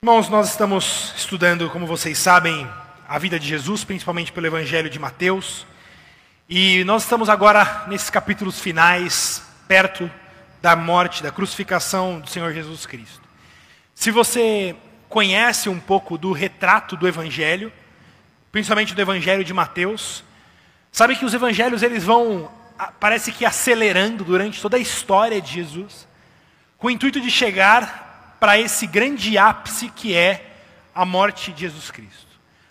Irmãos, nós estamos estudando, como vocês sabem, a vida de Jesus, principalmente pelo Evangelho de Mateus. E nós estamos agora nesses capítulos finais, perto da morte, da crucificação do Senhor Jesus Cristo. Se você conhece um pouco do retrato do Evangelho, principalmente do Evangelho de Mateus, sabe que os Evangelhos eles vão, parece que acelerando durante toda a história de Jesus, com o intuito de chegar para esse grande ápice que é a morte de Jesus Cristo.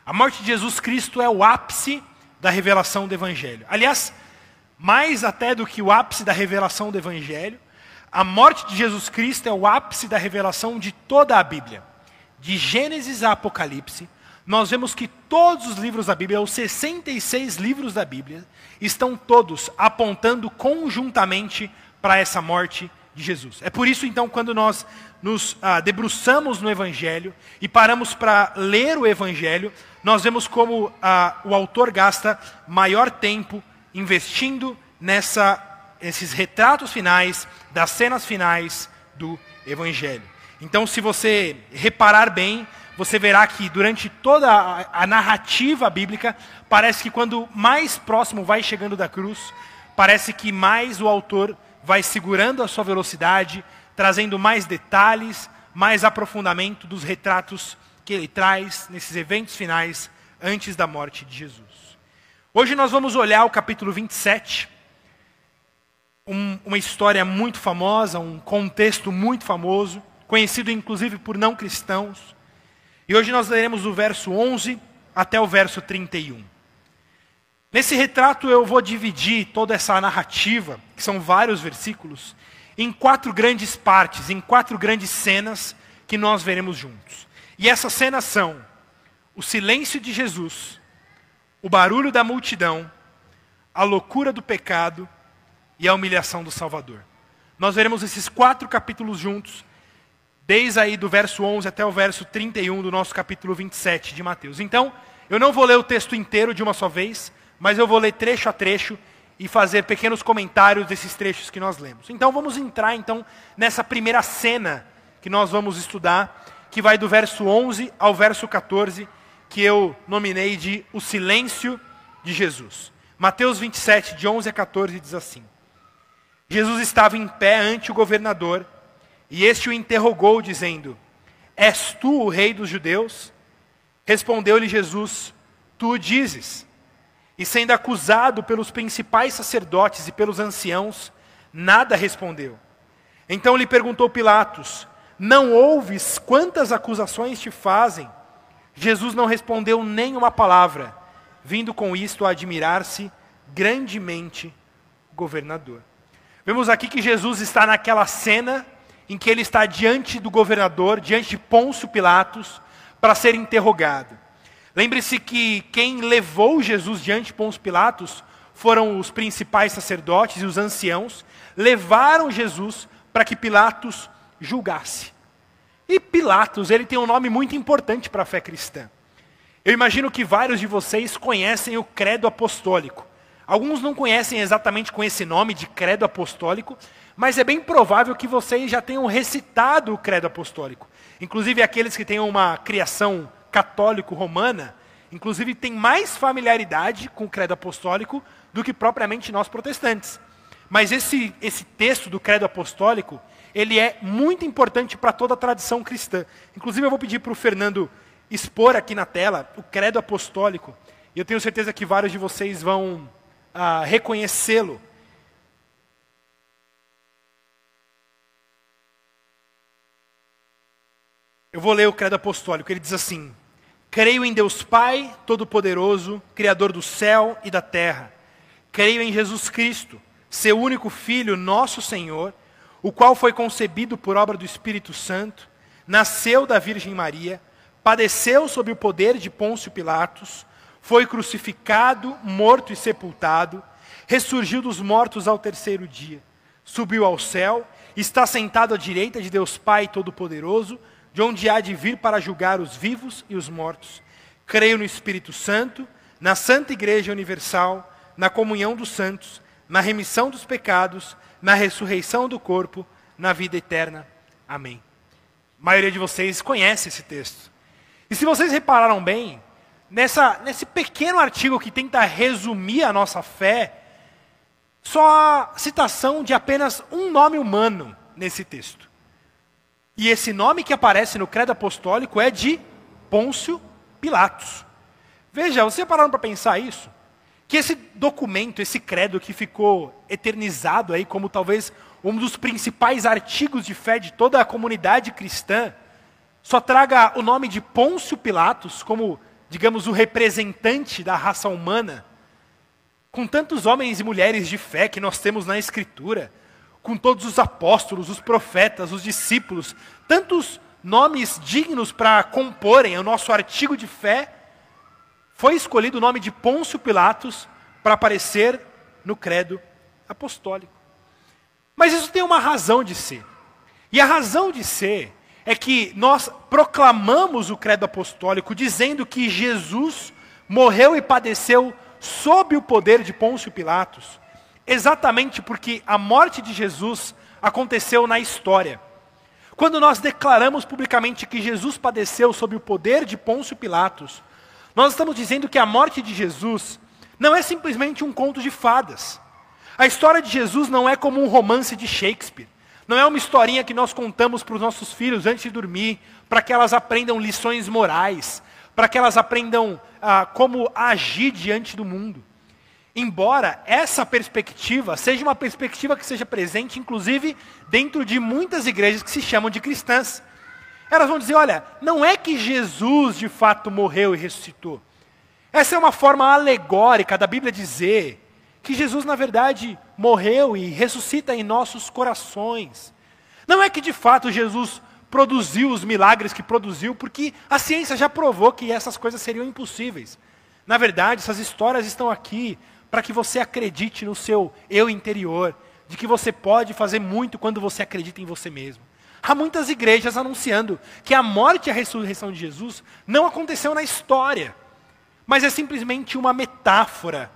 A morte de Jesus Cristo é o ápice da revelação do Evangelho. Aliás, mais até do que o ápice da revelação do Evangelho, a morte de Jesus Cristo é o ápice da revelação de toda a Bíblia. De Gênesis a Apocalipse, nós vemos que todos os livros da Bíblia, os 66 livros da Bíblia, estão todos apontando conjuntamente para essa morte de Jesus. É por isso, então, quando nós nos ah, debruçamos no Evangelho e paramos para ler o Evangelho, nós vemos como ah, o autor gasta maior tempo investindo nessa, nesses retratos finais, das cenas finais do Evangelho. Então, se você reparar bem, você verá que durante toda a, a narrativa bíblica, parece que quando mais próximo vai chegando da cruz, parece que mais o autor vai segurando a sua velocidade, trazendo mais detalhes, mais aprofundamento dos retratos que ele traz nesses eventos finais antes da morte de Jesus. Hoje nós vamos olhar o capítulo 27, um, uma história muito famosa, um contexto muito famoso, conhecido inclusive por não cristãos. E hoje nós leremos o verso 11 até o verso 31. Nesse retrato eu vou dividir toda essa narrativa, que são vários versículos, em quatro grandes partes, em quatro grandes cenas que nós veremos juntos. E essas cenas são o silêncio de Jesus, o barulho da multidão, a loucura do pecado e a humilhação do Salvador. Nós veremos esses quatro capítulos juntos, desde aí do verso 11 até o verso 31 do nosso capítulo 27 de Mateus. Então, eu não vou ler o texto inteiro de uma só vez, mas eu vou ler trecho a trecho e fazer pequenos comentários desses trechos que nós lemos. Então vamos entrar então nessa primeira cena que nós vamos estudar, que vai do verso 11 ao verso 14, que eu nominei de o silêncio de Jesus. Mateus 27 de 11 a 14 diz assim: Jesus estava em pé ante o governador, e este o interrogou dizendo: És tu o rei dos judeus? Respondeu-lhe Jesus: Tu dizes. E sendo acusado pelos principais sacerdotes e pelos anciãos, nada respondeu. Então lhe perguntou Pilatos: Não ouves quantas acusações te fazem? Jesus não respondeu nem uma palavra, vindo com isto a admirar-se grandemente governador. Vemos aqui que Jesus está naquela cena em que ele está diante do governador, diante de Pôncio Pilatos, para ser interrogado. Lembre-se que quem levou Jesus diante de Pôncio Pilatos foram os principais sacerdotes e os anciãos, levaram Jesus para que Pilatos julgasse. E Pilatos, ele tem um nome muito importante para a fé cristã. Eu imagino que vários de vocês conhecem o credo apostólico. Alguns não conhecem exatamente com esse nome de credo apostólico, mas é bem provável que vocês já tenham recitado o credo apostólico. Inclusive aqueles que tenham uma criação católico romana, inclusive tem mais familiaridade com o credo apostólico do que propriamente nós protestantes. Mas esse, esse texto do credo apostólico, ele é muito importante para toda a tradição cristã. Inclusive eu vou pedir para o Fernando expor aqui na tela o credo apostólico. E eu tenho certeza que vários de vocês vão ah, reconhecê-lo. Eu vou ler o credo apostólico. Ele diz assim: Creio em Deus Pai Todo-Poderoso, Criador do céu e da terra. Creio em Jesus Cristo, seu único Filho, nosso Senhor, o qual foi concebido por obra do Espírito Santo, nasceu da Virgem Maria, padeceu sob o poder de Pôncio Pilatos, foi crucificado, morto e sepultado, ressurgiu dos mortos ao terceiro dia, subiu ao céu, está sentado à direita de Deus Pai Todo-Poderoso, de onde há de vir para julgar os vivos e os mortos. Creio no Espírito Santo, na Santa Igreja Universal, na comunhão dos santos, na remissão dos pecados, na ressurreição do corpo, na vida eterna. Amém. A maioria de vocês conhece esse texto. E se vocês repararam bem, nessa, nesse pequeno artigo que tenta resumir a nossa fé, só há citação de apenas um nome humano nesse texto. E esse nome que aparece no credo apostólico é de Pôncio Pilatos. Veja, você pararam para pensar isso? Que esse documento, esse credo que ficou eternizado aí como talvez um dos principais artigos de fé de toda a comunidade cristã, só traga o nome de Pôncio Pilatos como, digamos, o representante da raça humana com tantos homens e mulheres de fé que nós temos na Escritura, com todos os apóstolos, os profetas, os discípulos, tantos nomes dignos para comporem o nosso artigo de fé, foi escolhido o nome de Pôncio Pilatos para aparecer no credo apostólico. Mas isso tem uma razão de ser. E a razão de ser é que nós proclamamos o credo apostólico dizendo que Jesus morreu e padeceu sob o poder de Pôncio Pilatos, exatamente porque a morte de Jesus aconteceu na história. Quando nós declaramos publicamente que Jesus padeceu sob o poder de Pôncio Pilatos, nós estamos dizendo que a morte de Jesus não é simplesmente um conto de fadas. A história de Jesus não é como um romance de Shakespeare. Não é uma historinha que nós contamos para os nossos filhos antes de dormir, para que elas aprendam lições morais, para que elas aprendam ah, como agir diante do mundo. Embora essa perspectiva seja uma perspectiva que seja presente, inclusive, dentro de muitas igrejas que se chamam de cristãs. Elas vão dizer: olha, não é que Jesus de fato morreu e ressuscitou. Essa é uma forma alegórica da Bíblia dizer que Jesus, na verdade, morreu e ressuscita em nossos corações. Não é que de fato Jesus produziu os milagres que produziu, porque a ciência já provou que essas coisas seriam impossíveis. Na verdade, essas histórias estão aqui para que você acredite no seu eu interior, de que você pode fazer muito quando você acredita em você mesmo. Há muitas igrejas anunciando que a morte e a ressurreição de Jesus não aconteceu na história, mas é simplesmente uma metáfora,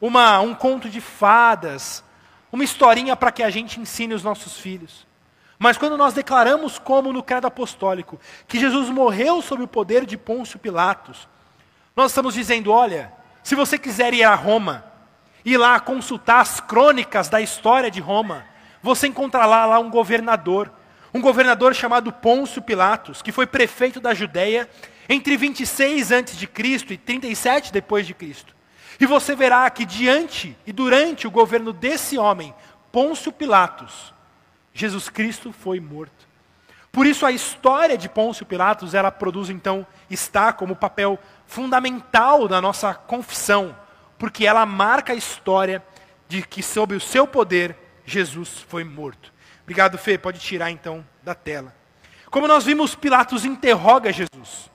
uma, um conto de fadas, uma historinha para que a gente ensine os nossos filhos. Mas quando nós declaramos, como no credo apostólico, que Jesus morreu sob o poder de Pôncio Pilatos, nós estamos dizendo: olha, se você quiser ir a Roma, ir lá consultar as crônicas da história de Roma, você encontrará lá um governador, um governador chamado Pôncio Pilatos, que foi prefeito da Judéia entre 26 a.C. e 37 depois de Cristo. E você verá que diante e durante o governo desse homem, Pôncio Pilatos, Jesus Cristo foi morto. Por isso a história de Pôncio Pilatos, ela produz então, está como papel fundamental da nossa confissão, porque ela marca a história de que sob o seu poder Jesus foi morto. Obrigado, Fê, pode tirar então da tela. Como nós vimos, Pilatos interroga Jesus.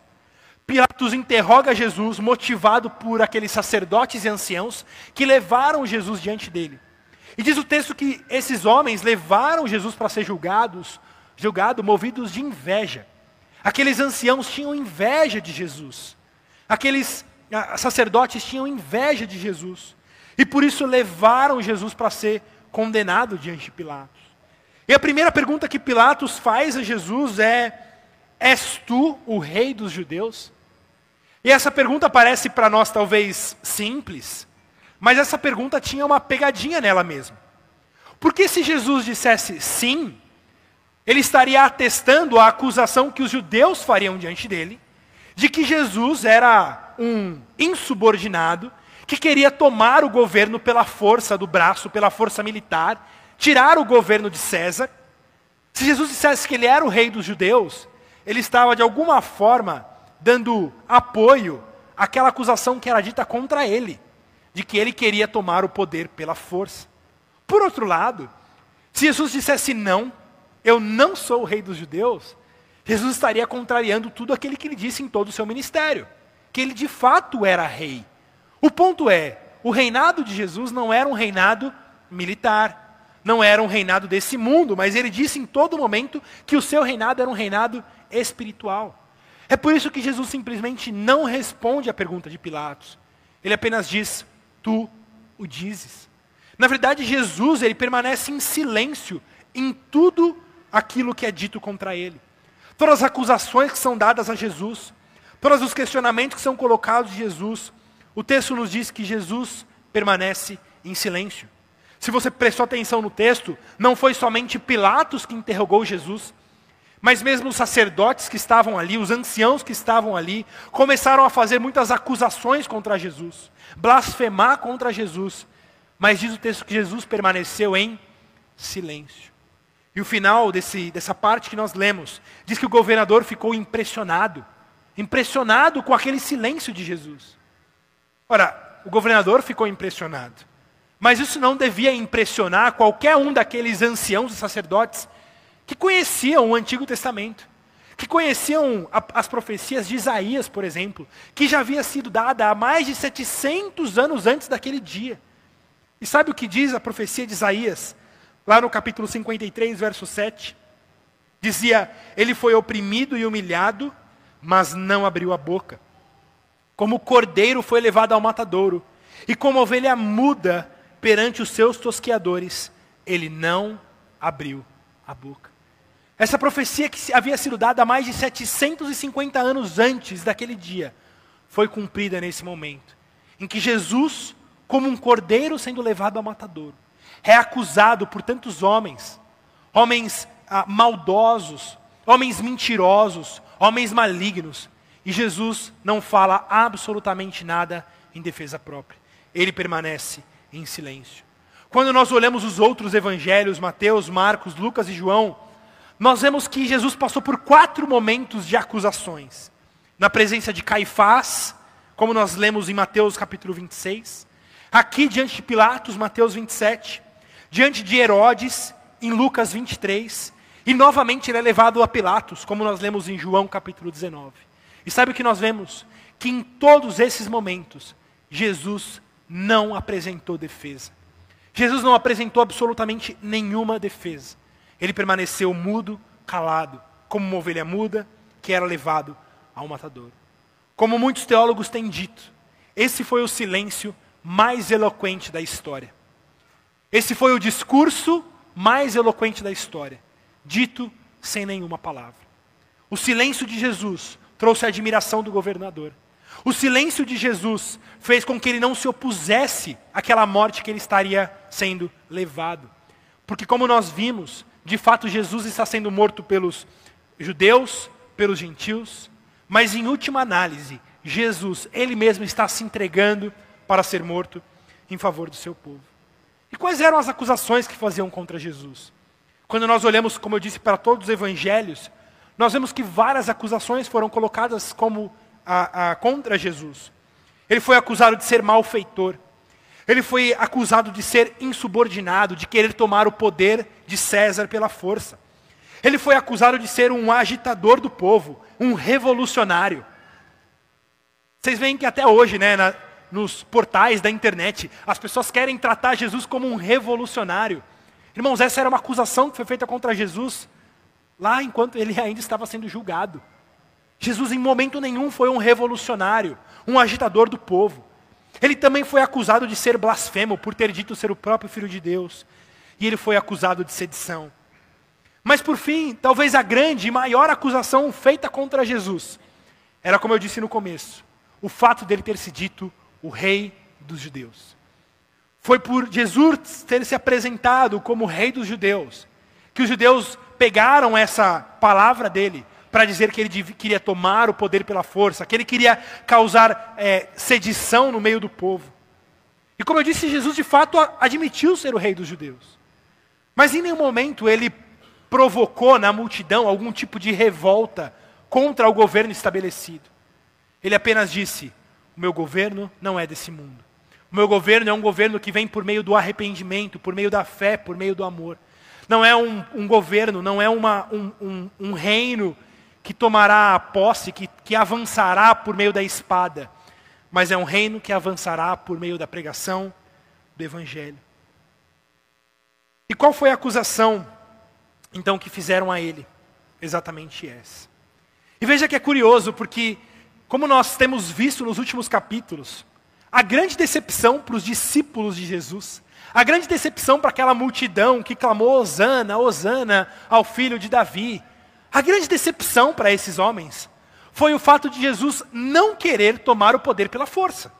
Pilatos interroga Jesus, motivado por aqueles sacerdotes e anciãos que levaram Jesus diante dele. E diz o texto que esses homens levaram Jesus para ser julgados, julgado movidos de inveja. Aqueles anciãos tinham inveja de Jesus. Aqueles sacerdotes tinham inveja de Jesus. E por isso levaram Jesus para ser condenado diante de Pilatos. E a primeira pergunta que Pilatos faz a Jesus é: És tu o rei dos judeus? E essa pergunta parece para nós talvez simples, mas essa pergunta tinha uma pegadinha nela mesmo. Porque se Jesus dissesse sim, ele estaria atestando a acusação que os judeus fariam diante dele, de que Jesus era um insubordinado, que queria tomar o governo pela força do braço, pela força militar, tirar o governo de César. Se Jesus dissesse que ele era o rei dos judeus, ele estava de alguma forma dando apoio àquela acusação que era dita contra ele de que ele queria tomar o poder pela força. Por outro lado, se Jesus dissesse não, eu não sou o rei dos judeus, Jesus estaria contrariando tudo aquilo que ele disse em todo o seu ministério, que ele de fato era rei. O ponto é, o reinado de Jesus não era um reinado militar, não era um reinado desse mundo, mas ele disse em todo momento que o seu reinado era um reinado espiritual. É por isso que Jesus simplesmente não responde à pergunta de Pilatos. Ele apenas diz: tu o dizes. Na verdade, Jesus, ele permanece em silêncio em tudo aquilo que é dito contra ele. todas as acusações que são dadas a Jesus, todos os questionamentos que são colocados a Jesus, o texto nos diz que Jesus permanece em silêncio. Se você prestou atenção no texto, não foi somente Pilatos que interrogou Jesus, mas mesmo os sacerdotes que estavam ali, os anciãos que estavam ali, começaram a fazer muitas acusações contra Jesus, blasfemar contra Jesus. Mas diz o texto que Jesus permaneceu em silêncio. E o final desse, dessa parte que nós lemos diz que o governador ficou impressionado, impressionado com aquele silêncio de Jesus. Ora, o governador ficou impressionado, mas isso não devia impressionar qualquer um daqueles anciãos e sacerdotes que conheciam o Antigo Testamento, que conheciam a, as profecias de Isaías, por exemplo, que já havia sido dada há mais de 700 anos antes daquele dia. E sabe o que diz a profecia de Isaías? Lá no capítulo 53, verso 7, dizia: Ele foi oprimido e humilhado, mas não abriu a boca. Como cordeiro foi levado ao matadouro, e como ovelha muda perante os seus tosqueadores, ele não abriu a boca. Essa profecia que havia sido dada há mais de 750 anos antes daquele dia, foi cumprida nesse momento, em que Jesus, como um cordeiro sendo levado ao matadouro, é acusado por tantos homens, homens ah, maldosos, homens mentirosos, homens malignos, e Jesus não fala absolutamente nada em defesa própria. Ele permanece em silêncio. Quando nós olhamos os outros evangelhos, Mateus, Marcos, Lucas e João, nós vemos que Jesus passou por quatro momentos de acusações. Na presença de Caifás, como nós lemos em Mateus capítulo 26, aqui diante de Pilatos, Mateus 27, diante de Herodes, em Lucas 23, e novamente ele é levado a Pilatos, como nós lemos em João capítulo 19. E sabe o que nós vemos? Que em todos esses momentos, Jesus não apresentou defesa. Jesus não apresentou absolutamente nenhuma defesa. Ele permaneceu mudo, calado, como uma ovelha muda que era levado ao matador. Como muitos teólogos têm dito, esse foi o silêncio mais eloquente da história. Esse foi o discurso mais eloquente da história, dito sem nenhuma palavra. O silêncio de Jesus trouxe a admiração do governador. O silêncio de Jesus fez com que ele não se opusesse àquela morte que ele estaria sendo levado. Porque, como nós vimos, de fato Jesus está sendo morto pelos judeus, pelos gentios, mas em última análise, Jesus, ele mesmo está se entregando para ser morto em favor do seu povo. E quais eram as acusações que faziam contra Jesus? Quando nós olhamos, como eu disse, para todos os evangelhos, nós vemos que várias acusações foram colocadas como a, a, contra Jesus. Ele foi acusado de ser malfeitor. Ele foi acusado de ser insubordinado, de querer tomar o poder de César pela força. Ele foi acusado de ser um agitador do povo, um revolucionário. Vocês veem que até hoje, né, na, nos portais da internet, as pessoas querem tratar Jesus como um revolucionário. Irmãos, essa era uma acusação que foi feita contra Jesus lá enquanto ele ainda estava sendo julgado. Jesus, em momento nenhum, foi um revolucionário, um agitador do povo. Ele também foi acusado de ser blasfemo por ter dito ser o próprio Filho de Deus. E ele foi acusado de sedição. Mas por fim, talvez a grande e maior acusação feita contra Jesus era, como eu disse no começo, o fato dele ter se dito o rei dos judeus. Foi por Jesus ter se apresentado como rei dos judeus que os judeus pegaram essa palavra dele para dizer que ele queria tomar o poder pela força, que ele queria causar é, sedição no meio do povo. E como eu disse, Jesus de fato admitiu ser o rei dos judeus. Mas em nenhum momento ele provocou na multidão algum tipo de revolta contra o governo estabelecido. Ele apenas disse: o meu governo não é desse mundo. O meu governo é um governo que vem por meio do arrependimento, por meio da fé, por meio do amor. Não é um, um governo, não é uma, um, um, um reino que tomará a posse, que, que avançará por meio da espada, mas é um reino que avançará por meio da pregação do Evangelho. E qual foi a acusação, então, que fizeram a ele? Exatamente essa. E veja que é curioso, porque, como nós temos visto nos últimos capítulos, a grande decepção para os discípulos de Jesus, a grande decepção para aquela multidão que clamou Osana, Osana ao filho de Davi, A grande decepção para esses homens foi o fato de Jesus não querer tomar o poder pela força.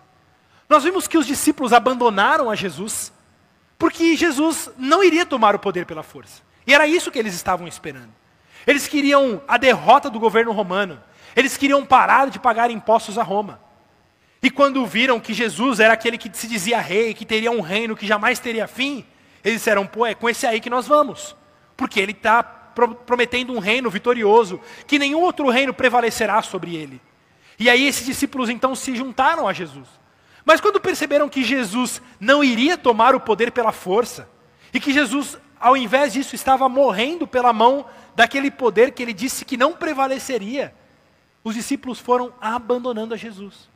Nós vimos que os discípulos abandonaram a Jesus porque Jesus não iria tomar o poder pela força. E era isso que eles estavam esperando. Eles queriam a derrota do governo romano. Eles queriam parar de pagar impostos a Roma. E quando viram que Jesus era aquele que se dizia rei, que teria um reino que jamais teria fim, eles disseram: pô, é com esse aí que nós vamos. Porque ele está prometendo um reino vitorioso, que nenhum outro reino prevalecerá sobre ele. E aí esses discípulos então se juntaram a Jesus. Mas quando perceberam que Jesus não iria tomar o poder pela força, e que Jesus, ao invés disso, estava morrendo pela mão daquele poder que ele disse que não prevaleceria, os discípulos foram abandonando a Jesus.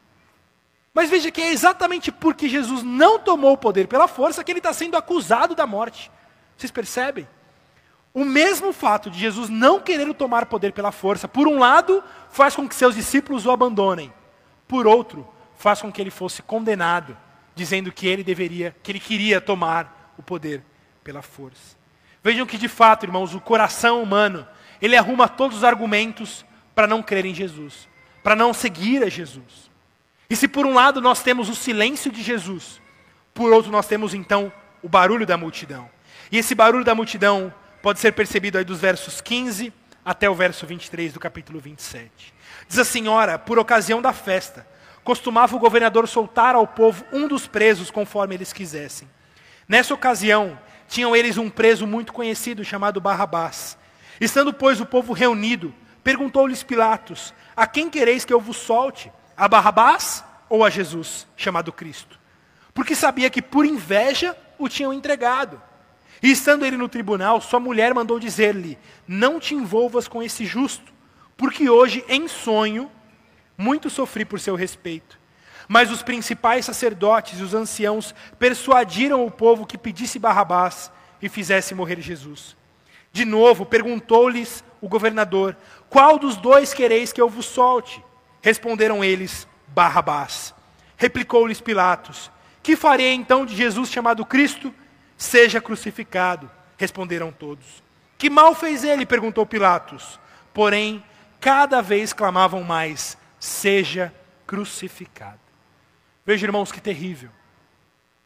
Mas veja que é exatamente porque Jesus não tomou o poder pela força que ele está sendo acusado da morte. Vocês percebem? O mesmo fato de Jesus não querer tomar poder pela força, por um lado, faz com que seus discípulos o abandonem. Por outro, faz com que ele fosse condenado, dizendo que ele deveria, que ele queria tomar o poder pela força. Vejam que de fato, irmãos, o coração humano, ele arruma todos os argumentos para não crer em Jesus, para não seguir a Jesus. E se por um lado nós temos o silêncio de Jesus, por outro nós temos então o barulho da multidão. E esse barulho da multidão pode ser percebido aí dos versos 15 até o verso 23 do capítulo 27. Diz a senhora, por ocasião da festa, costumava o governador soltar ao povo um dos presos conforme eles quisessem. Nessa ocasião, tinham eles um preso muito conhecido chamado Barrabás. Estando, pois, o povo reunido, perguntou-lhes Pilatos: A quem quereis que eu vos solte? A Barrabás ou a Jesus, chamado Cristo? Porque sabia que por inveja o tinham entregado. E estando ele no tribunal, sua mulher mandou dizer-lhe: Não te envolvas com esse justo, porque hoje, em sonho, muito sofri por seu respeito. Mas os principais sacerdotes e os anciãos persuadiram o povo que pedisse Barrabás e fizesse morrer Jesus. De novo, perguntou-lhes o governador: Qual dos dois quereis que eu vos solte? Responderam eles: Barrabás. Replicou-lhes Pilatos: Que farei então de Jesus chamado Cristo? Seja crucificado. Responderam todos. Que mal fez ele? perguntou Pilatos. Porém, cada vez clamavam mais: Seja crucificado. Veja, irmãos, que terrível.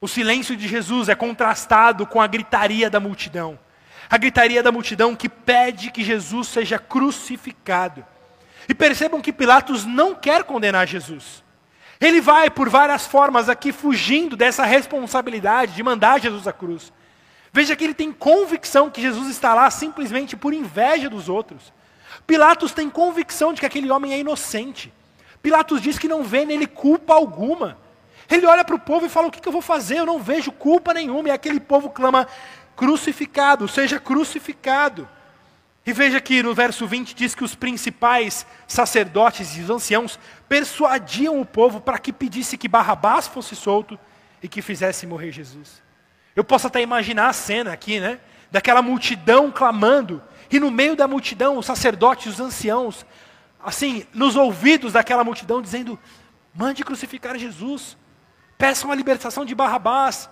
O silêncio de Jesus é contrastado com a gritaria da multidão. A gritaria da multidão que pede que Jesus seja crucificado. E percebam que Pilatos não quer condenar Jesus. Ele vai, por várias formas, aqui fugindo dessa responsabilidade de mandar Jesus à cruz. Veja que ele tem convicção que Jesus está lá simplesmente por inveja dos outros. Pilatos tem convicção de que aquele homem é inocente. Pilatos diz que não vê nele culpa alguma. Ele olha para o povo e fala: O que, que eu vou fazer? Eu não vejo culpa nenhuma. E aquele povo clama: Crucificado, seja crucificado. E veja que no verso 20 diz que os principais sacerdotes e os anciãos persuadiam o povo para que pedisse que Barrabás fosse solto e que fizesse morrer Jesus. Eu posso até imaginar a cena aqui, né? Daquela multidão clamando, e no meio da multidão, os sacerdotes e os anciãos, assim, nos ouvidos daquela multidão, dizendo: mande crucificar Jesus, peçam a libertação de Barrabás.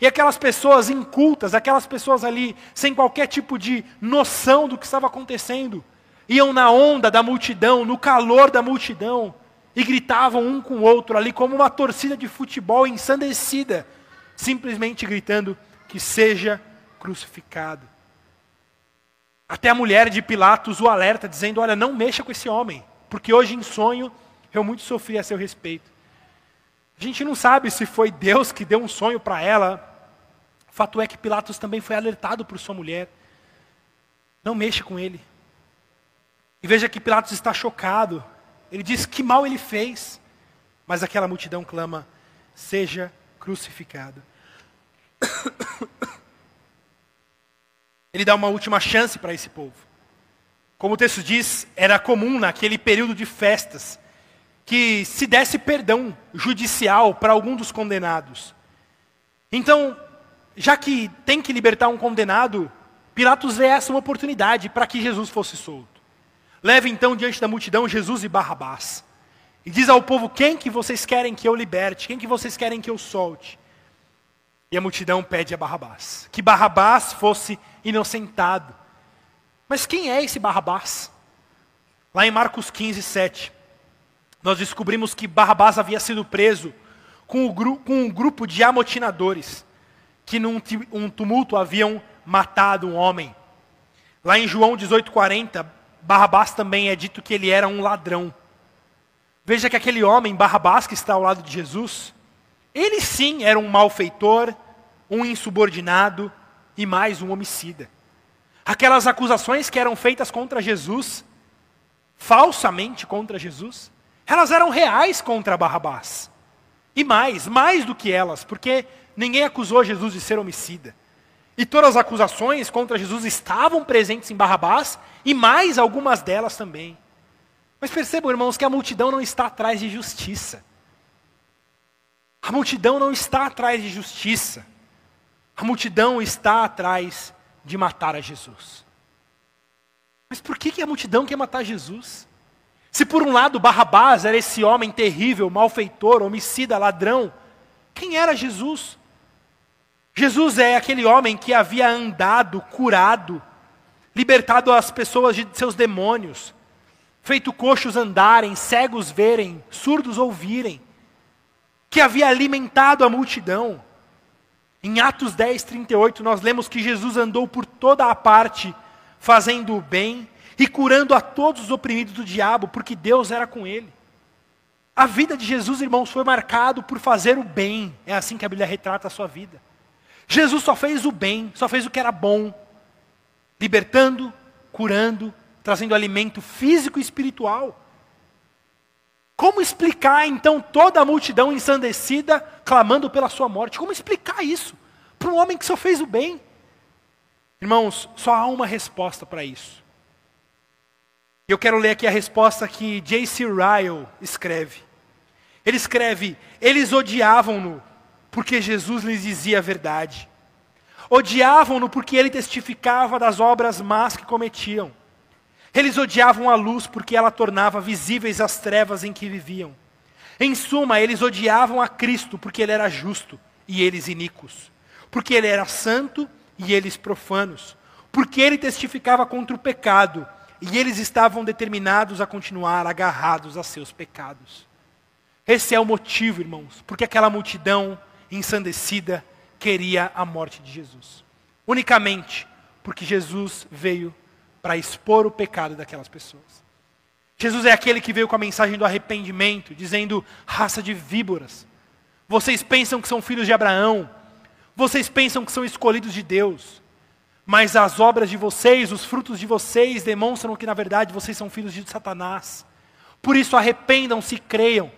E aquelas pessoas incultas, aquelas pessoas ali sem qualquer tipo de noção do que estava acontecendo, iam na onda da multidão, no calor da multidão, e gritavam um com o outro ali como uma torcida de futebol ensandecida, simplesmente gritando que seja crucificado. Até a mulher de Pilatos o alerta, dizendo: Olha, não mexa com esse homem, porque hoje em sonho eu muito sofri a seu respeito. A gente não sabe se foi Deus que deu um sonho para ela. O fato é que Pilatos também foi alertado por sua mulher. Não mexa com ele. E veja que Pilatos está chocado. Ele diz que mal ele fez. Mas aquela multidão clama: seja crucificado. Ele dá uma última chance para esse povo. Como o texto diz, era comum naquele período de festas que se desse perdão judicial para algum dos condenados. Então, já que tem que libertar um condenado, Pilatos vê essa uma oportunidade para que Jesus fosse solto. Leva então diante da multidão Jesus e Barrabás. E diz ao povo: Quem que vocês querem que eu liberte? Quem que vocês querem que eu solte? E a multidão pede a Barrabás. Que Barrabás fosse inocentado. Mas quem é esse Barrabás? Lá em Marcos 15, 7, nós descobrimos que Barrabás havia sido preso com, com um grupo de amotinadores que num um tumulto haviam matado um homem. Lá em João 18,40, Barrabás também é dito que ele era um ladrão. Veja que aquele homem, Barrabás, que está ao lado de Jesus, ele sim era um malfeitor, um insubordinado e mais um homicida. Aquelas acusações que eram feitas contra Jesus, falsamente contra Jesus, elas eram reais contra Barrabás. E mais, mais do que elas, porque ninguém acusou Jesus de ser homicida. E todas as acusações contra Jesus estavam presentes em Barrabás, e mais algumas delas também. Mas percebam, irmãos, que a multidão não está atrás de justiça. A multidão não está atrás de justiça. A multidão está atrás de matar a Jesus. Mas por que, a multidão quer matar Jesus? Se por um lado Barrabás era esse homem terrível, malfeitor, homicida, ladrão, quem era Jesus? Jesus é aquele homem que havia andado, curado, libertado as pessoas de seus demônios, feito coxos andarem, cegos verem, surdos ouvirem, que havia alimentado a multidão. Em Atos 10, 38, nós lemos que Jesus andou por toda a parte, fazendo o bem e curando a todos os oprimidos do diabo, porque Deus era com ele. A vida de Jesus, irmãos, foi marcado por fazer o bem. É assim que a Bíblia retrata a sua vida. Jesus só fez o bem, só fez o que era bom, libertando, curando, trazendo alimento físico e espiritual. Como explicar então toda a multidão ensandecida clamando pela sua morte? Como explicar isso para um homem que só fez o bem? Irmãos, só há uma resposta para isso. Eu quero ler aqui a resposta que J.C. Ryle escreve. Ele escreve: Eles odiavam-no porque Jesus lhes dizia a verdade. Odiavam-no porque ele testificava das obras más que cometiam. Eles odiavam a luz porque ela tornava visíveis as trevas em que viviam. Em suma, eles odiavam a Cristo porque ele era justo e eles iníquos, porque ele era santo e eles profanos, porque ele testificava contra o pecado e eles estavam determinados a continuar agarrados a seus pecados. Esse é o motivo, irmãos, porque aquela multidão ensandecida, queria a morte de Jesus. Unicamente porque Jesus veio para expor o pecado daquelas pessoas. Jesus é aquele que veio com a mensagem do arrependimento, dizendo: raça de víboras, vocês pensam que são filhos de Abraão, vocês pensam que são escolhidos de Deus, mas as obras de vocês, os frutos de vocês, demonstram que na verdade vocês são filhos de Satanás. Por isso arrependam-se e creiam.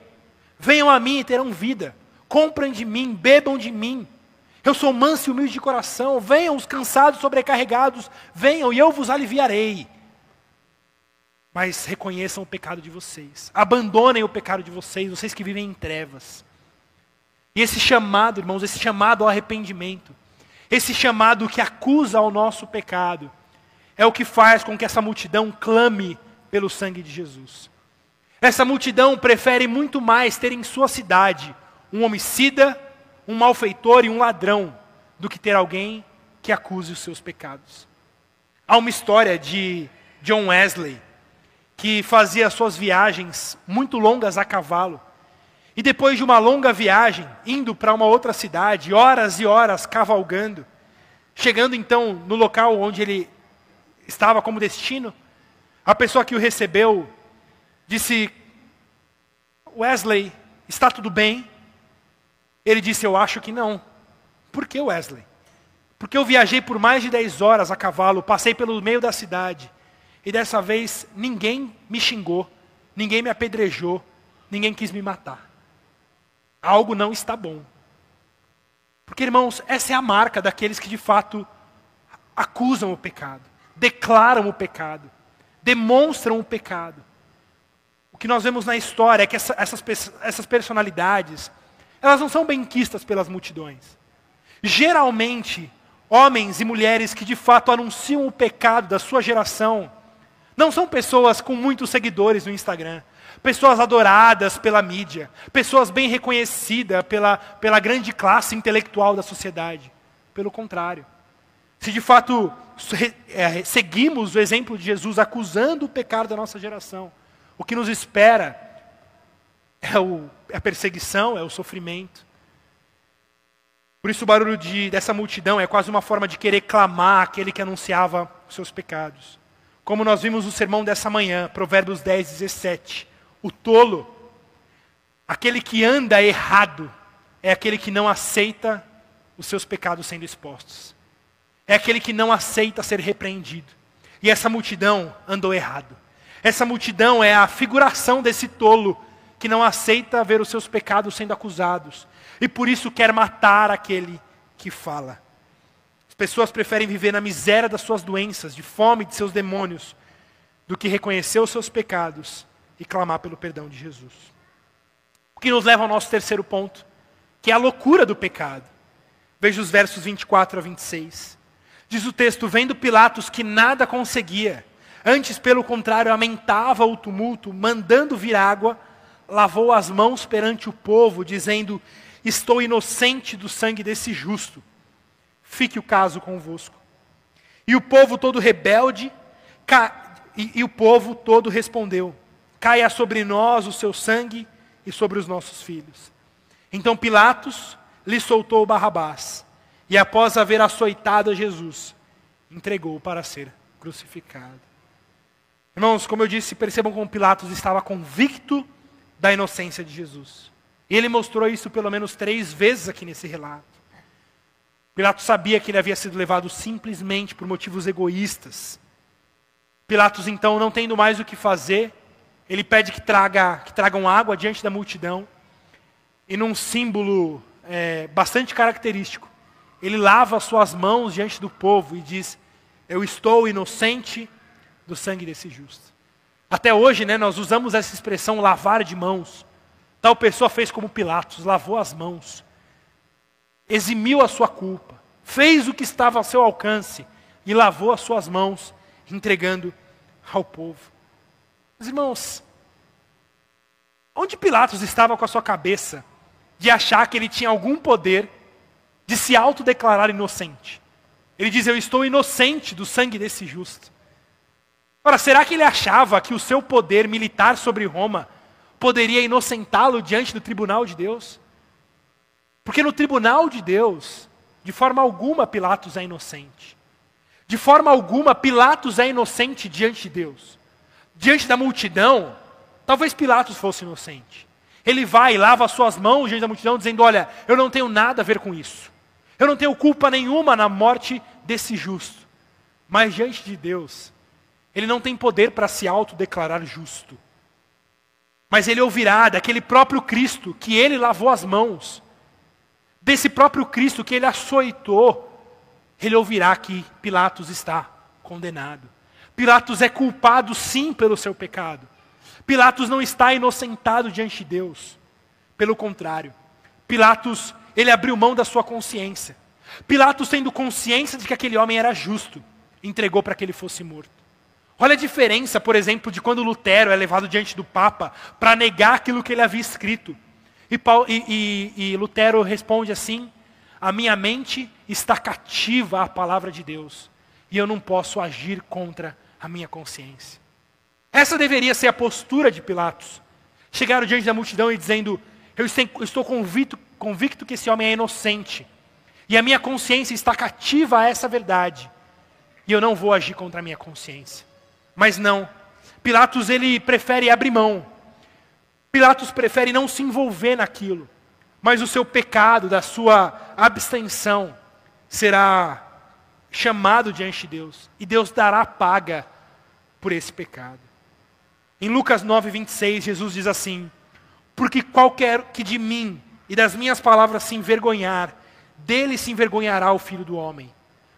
Venham a mim e terão vida. Comprem de mim, bebam de mim. Eu sou manso e humilde de coração. Venham os cansados, sobrecarregados, venham e eu vos aliviarei. Mas reconheçam o pecado de vocês. Abandonem o pecado de vocês, vocês que vivem em trevas. E esse chamado, irmãos, esse chamado ao arrependimento, esse chamado que acusa ao nosso pecado, é o que faz com que essa multidão clame pelo sangue de Jesus. Essa multidão prefere muito mais ter em sua cidade um homicida, um malfeitor e um ladrão, do que ter alguém que acuse os seus pecados. Há uma história de John Wesley, que fazia suas viagens muito longas a cavalo. E depois de uma longa viagem, indo para uma outra cidade, horas e horas cavalgando, chegando então no local onde ele estava como destino, a pessoa que o recebeu disse: Wesley, está tudo bem? Ele disse: Eu acho que não. Por que Wesley? Porque eu viajei por mais de 10 horas a cavalo, passei pelo meio da cidade. E dessa vez ninguém me xingou, ninguém me apedrejou, ninguém quis me matar. Algo não está bom. Porque, irmãos, essa é a marca daqueles que de fato acusam o pecado, declaram o pecado, demonstram o pecado. O que nós vemos na história é que essa, essas, essas personalidades, elas não são benquistas pelas multidões. Geralmente, homens e mulheres que de fato anunciam o pecado da sua geração, não são pessoas com muitos seguidores no Instagram, pessoas adoradas pela mídia, pessoas bem reconhecidas pela, pela grande classe intelectual da sociedade. Pelo contrário, Se de fato é, seguimos o exemplo de Jesus acusando o pecado da nossa geração, o que nos espera é, o, é a perseguição, é o sofrimento. Por isso o barulho de, dessa multidão é quase uma forma de querer clamar aquele que anunciava os seus pecados. Como nós vimos no sermão dessa manhã, Provérbios 10, 17. O tolo, aquele que anda errado, é aquele que não aceita os seus pecados sendo expostos. É aquele que não aceita ser repreendido. E essa multidão andou errado. Essa multidão é a figuração desse tolo que não aceita ver os seus pecados sendo acusados. E por isso quer matar aquele que fala. As pessoas preferem viver na miséria das suas doenças, de fome de seus demônios, do que reconhecer os seus pecados e clamar pelo perdão de Jesus. O que nos leva ao nosso terceiro ponto, que é a loucura do pecado. Veja os versos 24 a 26. Diz o texto: Vendo Pilatos que nada conseguia, antes, pelo contrário, aumentava o tumulto, mandando vir água, lavou as mãos perante o povo, dizendo: Estou inocente do sangue desse justo. Fique o caso convosco. E o povo todo rebelde, ca... e, e o povo todo respondeu: Caia sobre nós o seu sangue e sobre os nossos filhos. Então Pilatos lhe soltou Barrabás, e após haver açoitado a Jesus, entregou para ser crucificado. Irmãos, como eu disse, percebam como Pilatos estava convicto da inocência de Jesus. E ele mostrou isso pelo menos três vezes aqui nesse relato. Pilatos sabia que ele havia sido levado simplesmente por motivos egoístas. Pilatos, então, não tendo mais o que fazer, ele pede que, traga, que tragam água diante da multidão. E num símbolo é, bastante característico, ele lava as suas mãos diante do povo e diz: Eu estou inocente do sangue desse justo. Até hoje, né, nós usamos essa expressão lavar de mãos. Tal pessoa fez como Pilatos, lavou as mãos, eximiu a sua culpa, fez o que estava ao seu alcance e lavou as suas mãos, entregando ao povo. Mas, irmãos, onde Pilatos estava com a sua cabeça de achar que ele tinha algum poder de se autodeclarar inocente? Ele diz: Eu estou inocente do sangue desse justo. Ora, será que ele achava que o seu poder militar sobre Roma poderia inocentá-lo diante do tribunal de Deus? Porque no tribunal de Deus, de forma alguma Pilatos é inocente. De forma alguma Pilatos é inocente diante de Deus. Diante da multidão, talvez Pilatos fosse inocente. Ele vai lava as suas mãos diante da multidão, dizendo: Olha, eu não tenho nada a ver com isso. Eu não tenho culpa nenhuma na morte desse justo. Mas diante de Deus, ele não tem poder para se autodeclarar justo. Mas ele ouvirá daquele próprio Cristo que ele lavou as mãos, desse próprio Cristo que ele açoitou, ele ouvirá que Pilatos está condenado. Pilatos é culpado sim pelo seu pecado. Pilatos não está inocentado diante de Deus. Pelo contrário, Pilatos, ele abriu mão da sua consciência. Pilatos, tendo consciência de que aquele homem era justo, entregou para que ele fosse morto. Olha a diferença, por exemplo, de quando Lutero é levado diante do Papa para negar aquilo que ele havia escrito. E, Paulo, e, e, e Lutero responde assim: A minha mente está cativa à palavra de Deus, e eu não posso agir contra a minha consciência. Essa deveria ser a postura de Pilatos. Chegaram diante da multidão e dizendo: Eu estou convicto, convicto que esse homem é inocente, e a minha consciência está cativa a essa verdade, e eu não vou agir contra a minha consciência. Mas não. Pilatos ele prefere abrir mão. Pilatos prefere não se envolver naquilo. Mas o seu pecado, da sua abstenção, será chamado diante de Deus. E Deus dará paga por esse pecado. Em Lucas 9, 26, Jesus diz assim: Porque qualquer que de mim e das minhas palavras se envergonhar, dele se envergonhará o filho do homem,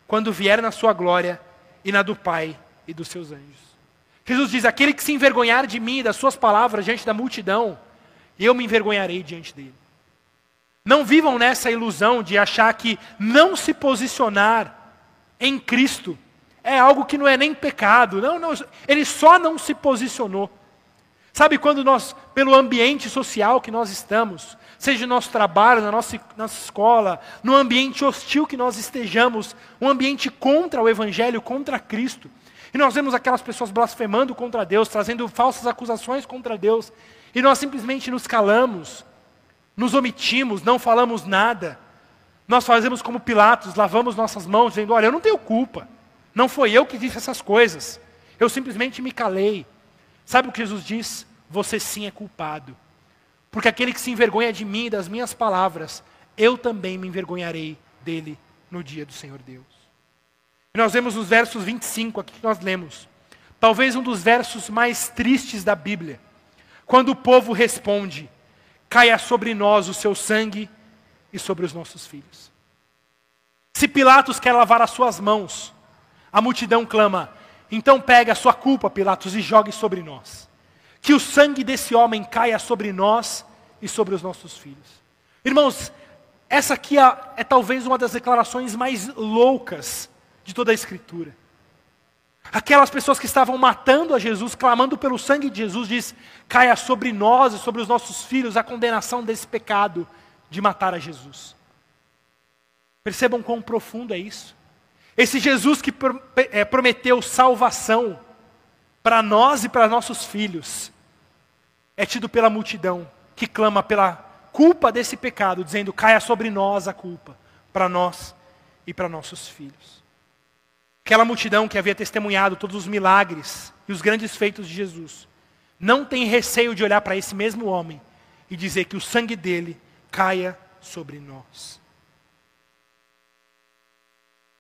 quando vier na sua glória e na do Pai e dos seus anjos. Jesus diz: aquele que se envergonhar de mim e das suas palavras diante da multidão, eu me envergonharei diante dele. Não vivam nessa ilusão de achar que não se posicionar em Cristo é algo que não é nem pecado. Não, não, ele só não se posicionou. Sabe quando nós, pelo ambiente social que nós estamos, seja no nosso trabalho, na nossa, nossa escola, no ambiente hostil que nós estejamos, um ambiente contra o Evangelho, contra Cristo. E nós vemos aquelas pessoas blasfemando contra Deus, trazendo falsas acusações contra Deus, e nós simplesmente nos calamos, nos omitimos, não falamos nada. Nós fazemos como Pilatos, lavamos nossas mãos, dizendo: Olha, eu não tenho culpa, não foi eu que disse essas coisas, eu simplesmente me calei. Sabe o que Jesus diz? Você sim é culpado. Porque aquele que se envergonha de mim e das minhas palavras, eu também me envergonharei dele no dia do Senhor Deus. E nós vemos os versos 25 aqui que nós lemos. Talvez um dos versos mais tristes da Bíblia. Quando o povo responde: Caia sobre nós o seu sangue e sobre os nossos filhos. Se Pilatos quer lavar as suas mãos, a multidão clama: Então pegue a sua culpa, Pilatos, e jogue sobre nós que o sangue desse homem caia sobre nós e sobre os nossos filhos. Irmãos, essa aqui é, é, talvez uma das declarações mais loucas de toda a Escritura. Aquelas pessoas que estavam matando a Jesus, clamando pelo sangue de Jesus, diz: caia sobre nós e sobre os nossos filhos a condenação desse pecado de matar a Jesus. Percebam quão profundo é isso. Esse Jesus que é, prometeu salvação para nós e para nossos filhos, é tido pela multidão que clama pela culpa desse pecado, dizendo: caia sobre nós a culpa, para nós e para nossos filhos. Aquela multidão que havia testemunhado todos os milagres e os grandes feitos de Jesus, não tem receio de olhar para esse mesmo homem e dizer que o sangue dele caia sobre nós.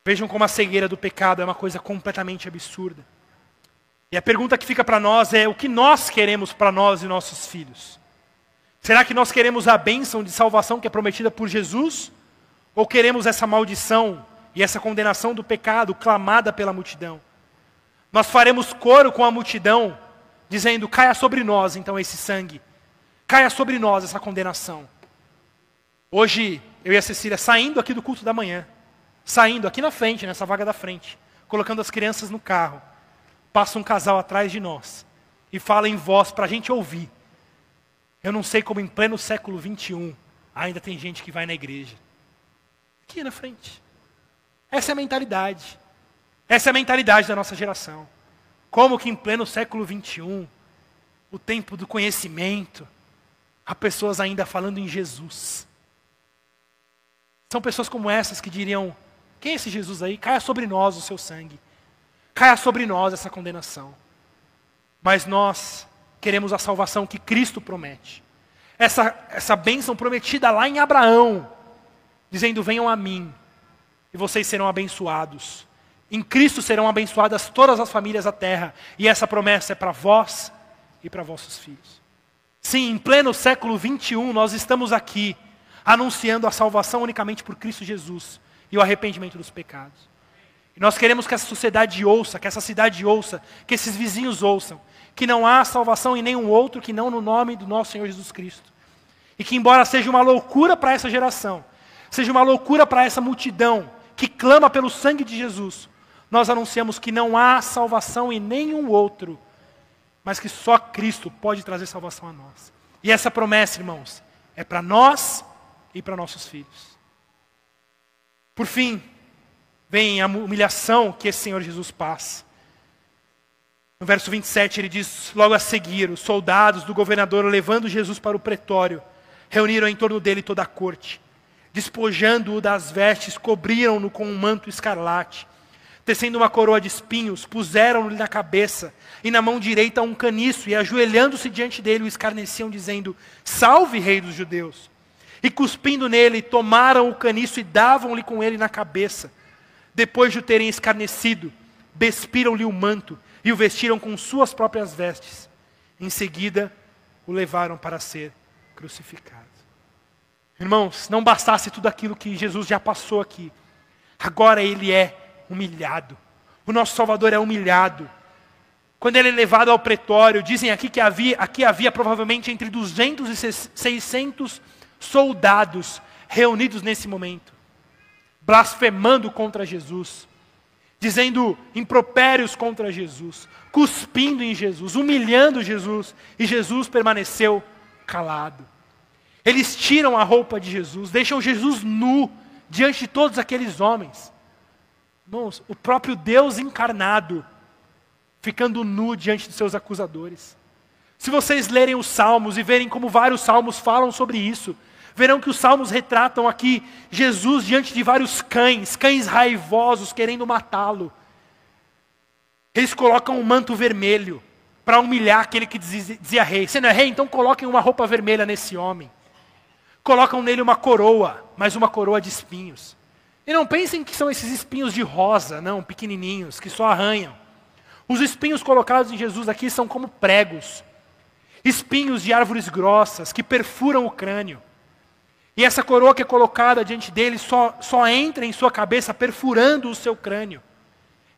Vejam como a cegueira do pecado é uma coisa completamente absurda. E a pergunta que fica para nós é: o que nós queremos para nós e nossos filhos? Será que nós queremos a bênção de salvação que é prometida por Jesus? Ou queremos essa maldição e essa condenação do pecado clamada pela multidão? Nós faremos coro com a multidão, dizendo: caia sobre nós então esse sangue, caia sobre nós essa condenação. Hoje, eu e a Cecília saindo aqui do culto da manhã, saindo aqui na frente, nessa vaga da frente, colocando as crianças no carro passa um casal atrás de nós e fala em voz para a gente ouvir. Eu não sei como em pleno século 21 ainda tem gente que vai na igreja. Aqui na frente. Essa é a mentalidade. Essa é a mentalidade da nossa geração. Como que em pleno século 21, o tempo do conhecimento, há pessoas ainda falando em Jesus. São pessoas como essas que diriam: quem é esse Jesus aí? Caia sobre nós o seu sangue caia sobre nós essa condenação. Mas nós queremos a salvação que Cristo promete. Essa, essa bênção prometida lá em Abraão, dizendo: Venham a mim, e vocês serão abençoados. Em Cristo serão abençoadas todas as famílias da terra, e essa promessa é para vós e para vossos filhos. Sim, em pleno século 21, nós estamos aqui anunciando a salvação unicamente por Cristo Jesus e o arrependimento dos pecados. Nós queremos que essa sociedade ouça, que essa cidade ouça, que esses vizinhos ouçam, que não há salvação em nenhum outro que não no nome do nosso Senhor Jesus Cristo. E que, embora seja uma loucura para essa geração, seja uma loucura para essa multidão que clama pelo sangue de Jesus, nós anunciamos que não há salvação em nenhum outro, mas que só Cristo pode trazer salvação a nós. E essa promessa, irmãos, é para nós e para nossos filhos. Por fim, vem a humilhação que esse Senhor Jesus passa. No verso 27 ele diz: Logo a seguir, os soldados do governador, levando Jesus para o pretório, reuniram em torno dele toda a corte. Despojando-o das vestes, cobriram-no com um manto escarlate. Tecendo uma coroa de espinhos, puseram-lhe na cabeça e na mão direita um caniço, e ajoelhando-se diante dele, o escarneciam, dizendo: Salve, Rei dos Judeus! E cuspindo nele, tomaram o caniço e davam-lhe com ele na cabeça. Depois de o terem escarnecido, despiram-lhe o manto e o vestiram com suas próprias vestes. Em seguida, o levaram para ser crucificado. Irmãos, não bastasse tudo aquilo que Jesus já passou aqui, agora ele é humilhado. O nosso Salvador é humilhado. Quando ele é levado ao pretório, dizem aqui que havia, aqui havia provavelmente entre 200 e 600 soldados reunidos nesse momento blasfemando contra Jesus, dizendo impropérios contra Jesus, cuspindo em Jesus, humilhando Jesus, e Jesus permaneceu calado. Eles tiram a roupa de Jesus, deixam Jesus nu diante de todos aqueles homens. Irmãos, o próprio Deus encarnado ficando nu diante de seus acusadores. Se vocês lerem os salmos e verem como vários salmos falam sobre isso, verão que os salmos retratam aqui Jesus diante de vários cães, cães raivosos querendo matá-lo. Eles colocam um manto vermelho para humilhar aquele que dizia, rei. Você não é rei? Então coloquem uma roupa vermelha nesse homem. Colocam nele uma coroa, mas uma coroa de espinhos. E não pensem que são esses espinhos de rosa, não, pequenininhos, que só arranham. Os espinhos colocados em Jesus aqui são como pregos, espinhos de árvores grossas que perfuram o crânio. E essa coroa que é colocada diante dele só, só entra em sua cabeça perfurando o seu crânio.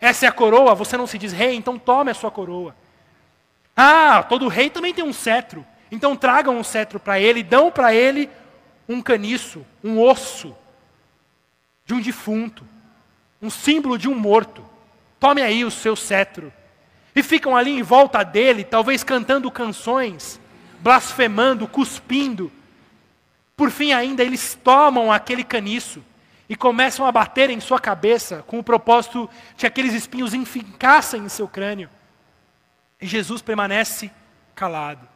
Essa é a coroa, você não se diz rei, então tome a sua coroa. Ah, todo rei também tem um cetro. Então tragam um cetro para ele, dão para ele um caniço, um osso de um defunto, um símbolo de um morto. Tome aí o seu cetro. E ficam ali em volta dele, talvez cantando canções, blasfemando, cuspindo. Por fim, ainda, eles tomam aquele caniço e começam a bater em sua cabeça com o propósito de aqueles espinhos enfincassem em seu crânio. E Jesus permanece calado.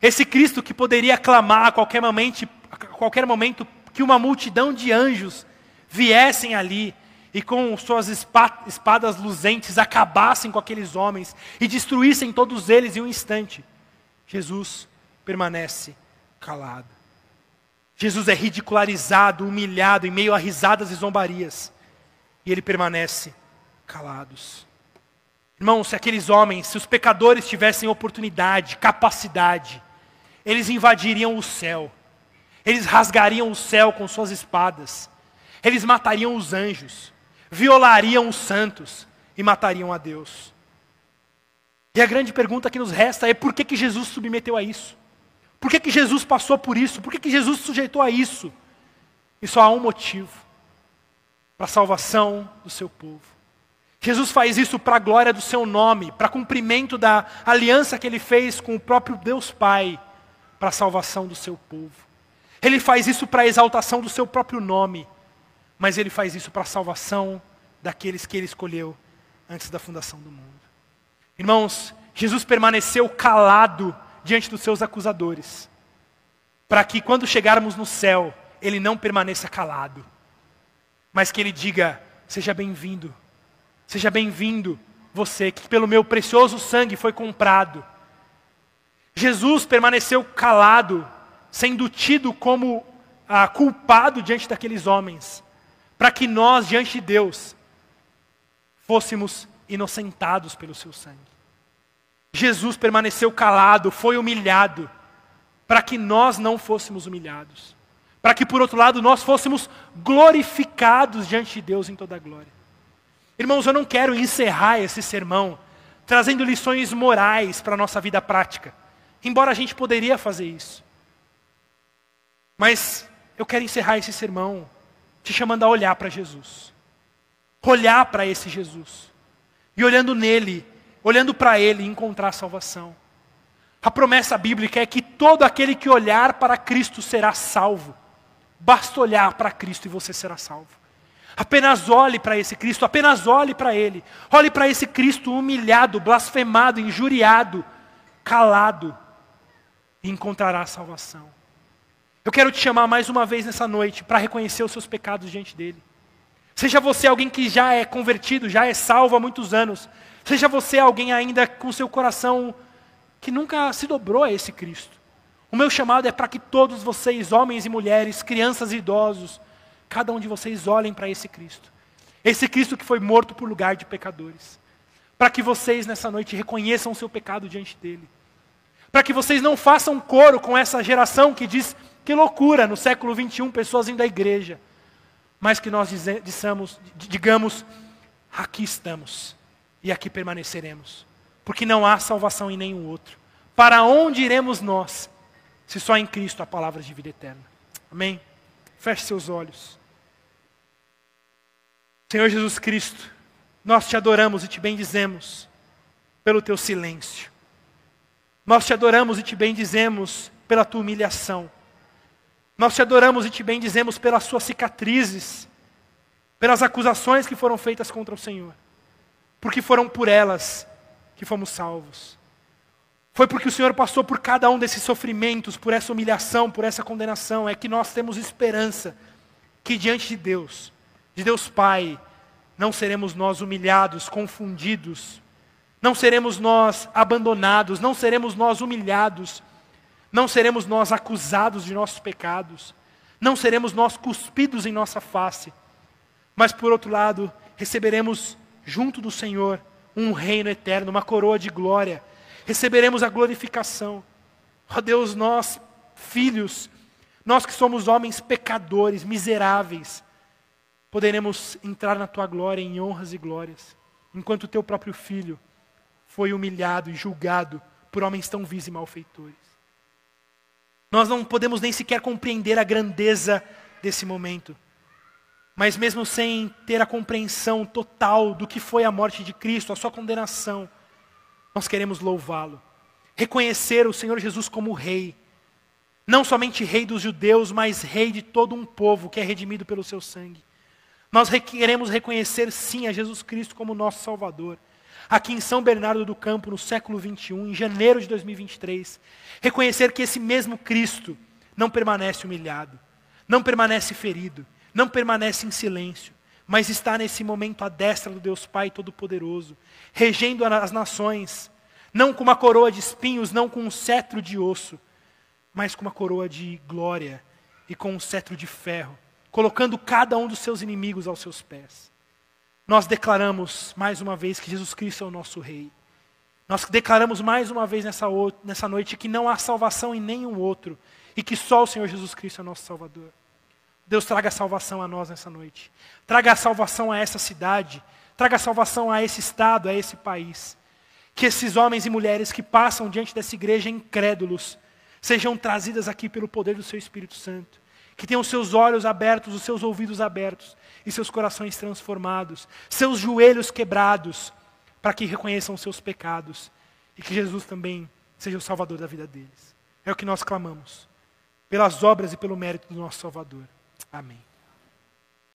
Esse Cristo que poderia clamar a qualquer momento, a qualquer momento que uma multidão de anjos viessem ali e com suas espadas luzentes acabassem com aqueles homens e destruíssem todos eles em um instante. Jesus permanece calado. Jesus é ridicularizado, humilhado, em meio a risadas e zombarias. E ele permanece calados. Irmãos, se aqueles homens, se os pecadores tivessem oportunidade, capacidade, eles invadiriam o céu. Eles rasgariam o céu com suas espadas. Eles matariam os anjos, violariam os santos e matariam a Deus. E a grande pergunta que nos resta é por que, que Jesus submeteu a isso? Por que, que Jesus passou por isso? Por que, que Jesus sujeitou a isso? E só há um motivo: para a salvação do seu povo. Jesus faz isso para a glória do seu nome, para cumprimento da aliança que ele fez com o próprio Deus Pai, para a salvação do seu povo. Ele faz isso para a exaltação do seu próprio nome, mas ele faz isso para a salvação daqueles que ele escolheu antes da fundação do mundo. Irmãos, Jesus permaneceu calado diante dos seus acusadores, para que quando chegarmos no céu, ele não permaneça calado, mas que ele diga: Seja bem-vindo, seja bem-vindo, você que pelo meu precioso sangue foi comprado. Jesus permaneceu calado, sendo tido como ah, culpado diante daqueles homens, para que nós, diante de Deus, fôssemos inocentados pelo seu sangue. Jesus permaneceu calado, foi humilhado, para que nós não fôssemos humilhados. Para que, por outro lado, nós fôssemos glorificados diante de Deus em toda a glória. Irmãos, eu não quero encerrar esse sermão trazendo lições morais para a nossa vida prática, embora a gente poderia fazer isso. Mas eu quero encerrar esse sermão te chamando a olhar para Jesus. Olhar para esse Jesus. E olhando nele, olhando para Ele, encontrar salvação. A promessa bíblica é que todo aquele que olhar para Cristo será salvo. Basta olhar para Cristo e você será salvo. Apenas olhe para esse Cristo, apenas olhe para Ele. Olhe para esse Cristo humilhado, blasfemado, injuriado, calado, e encontrará salvação. Eu quero te chamar mais uma vez nessa noite para reconhecer os seus pecados diante dele. Seja você alguém que já é convertido, já é salvo há muitos anos, Seja você alguém ainda com seu coração que nunca se dobrou a esse Cristo. O meu chamado é para que todos vocês, homens e mulheres, crianças e idosos, cada um de vocês olhem para esse Cristo. Esse Cristo que foi morto por lugar de pecadores. Para que vocês nessa noite reconheçam o seu pecado diante dele. Para que vocês não façam coro com essa geração que diz que loucura no século 21 pessoas indo à igreja. Mas que nós dizemos, digamos, aqui estamos e aqui permaneceremos, porque não há salvação em nenhum outro. Para onde iremos nós, se só em Cristo há palavras de vida eterna? Amém? Feche seus olhos. Senhor Jesus Cristo, nós te adoramos e te bendizemos pelo teu silêncio. Nós te adoramos e te bendizemos pela tua humilhação. Nós te adoramos e te bendizemos pelas suas cicatrizes, pelas acusações que foram feitas contra o Senhor, porque foram por elas que fomos salvos. Foi porque o Senhor passou por cada um desses sofrimentos, por essa humilhação, por essa condenação, é que nós temos esperança que diante de Deus, de Deus Pai, não seremos nós humilhados, confundidos, não seremos nós abandonados, não seremos nós humilhados, não seremos nós acusados de nossos pecados, não seremos nós cuspidos em nossa face, mas por outro lado, receberemos junto do Senhor um reino eterno, uma coroa de glória, receberemos a glorificação. Ó Deus, nós, filhos, nós que somos homens pecadores, miseráveis, poderemos entrar na tua glória em honras e glórias, enquanto o teu próprio filho foi humilhado e julgado por homens tão vis e malfeitores. Nós não podemos nem sequer compreender a grandeza desse momento. Mas mesmo sem ter a compreensão total do que foi a morte de Cristo, a sua condenação, nós queremos louvá-lo. Reconhecer o Senhor Jesus como Rei. Não somente Rei dos judeus, mas Rei de todo um povo que é redimido pelo seu sangue. Nós queremos reconhecer sim a Jesus Cristo como nosso Salvador. Aqui em São Bernardo do Campo, no século 21, em janeiro de 2023, reconhecer que esse mesmo Cristo não permanece humilhado, não permanece ferido, não permanece em silêncio, mas está nesse momento à destra do Deus Pai Todo-Poderoso, regendo as nações, não com uma coroa de espinhos, não com um cetro de osso, mas com uma coroa de glória e com um cetro de ferro colocando cada um dos seus inimigos aos seus pés. Nós declaramos mais uma vez que Jesus Cristo é o nosso Rei. Nós declaramos mais uma vez nessa, nessa noite que não há salvação em nenhum outro e que só o Senhor Jesus Cristo é nosso Salvador. Deus traga salvação a nós nessa noite. Traga salvação a essa cidade. Traga salvação a esse estado, a esse país. Que esses homens e mulheres que passam diante dessa igreja incrédulos sejam trazidas aqui pelo poder do Seu Espírito Santo que tenham seus olhos abertos, os seus ouvidos abertos e seus corações transformados, seus joelhos quebrados, para que reconheçam os seus pecados e que Jesus também seja o Salvador da vida deles. É o que nós clamamos, pelas obras e pelo mérito do nosso Salvador. Amém.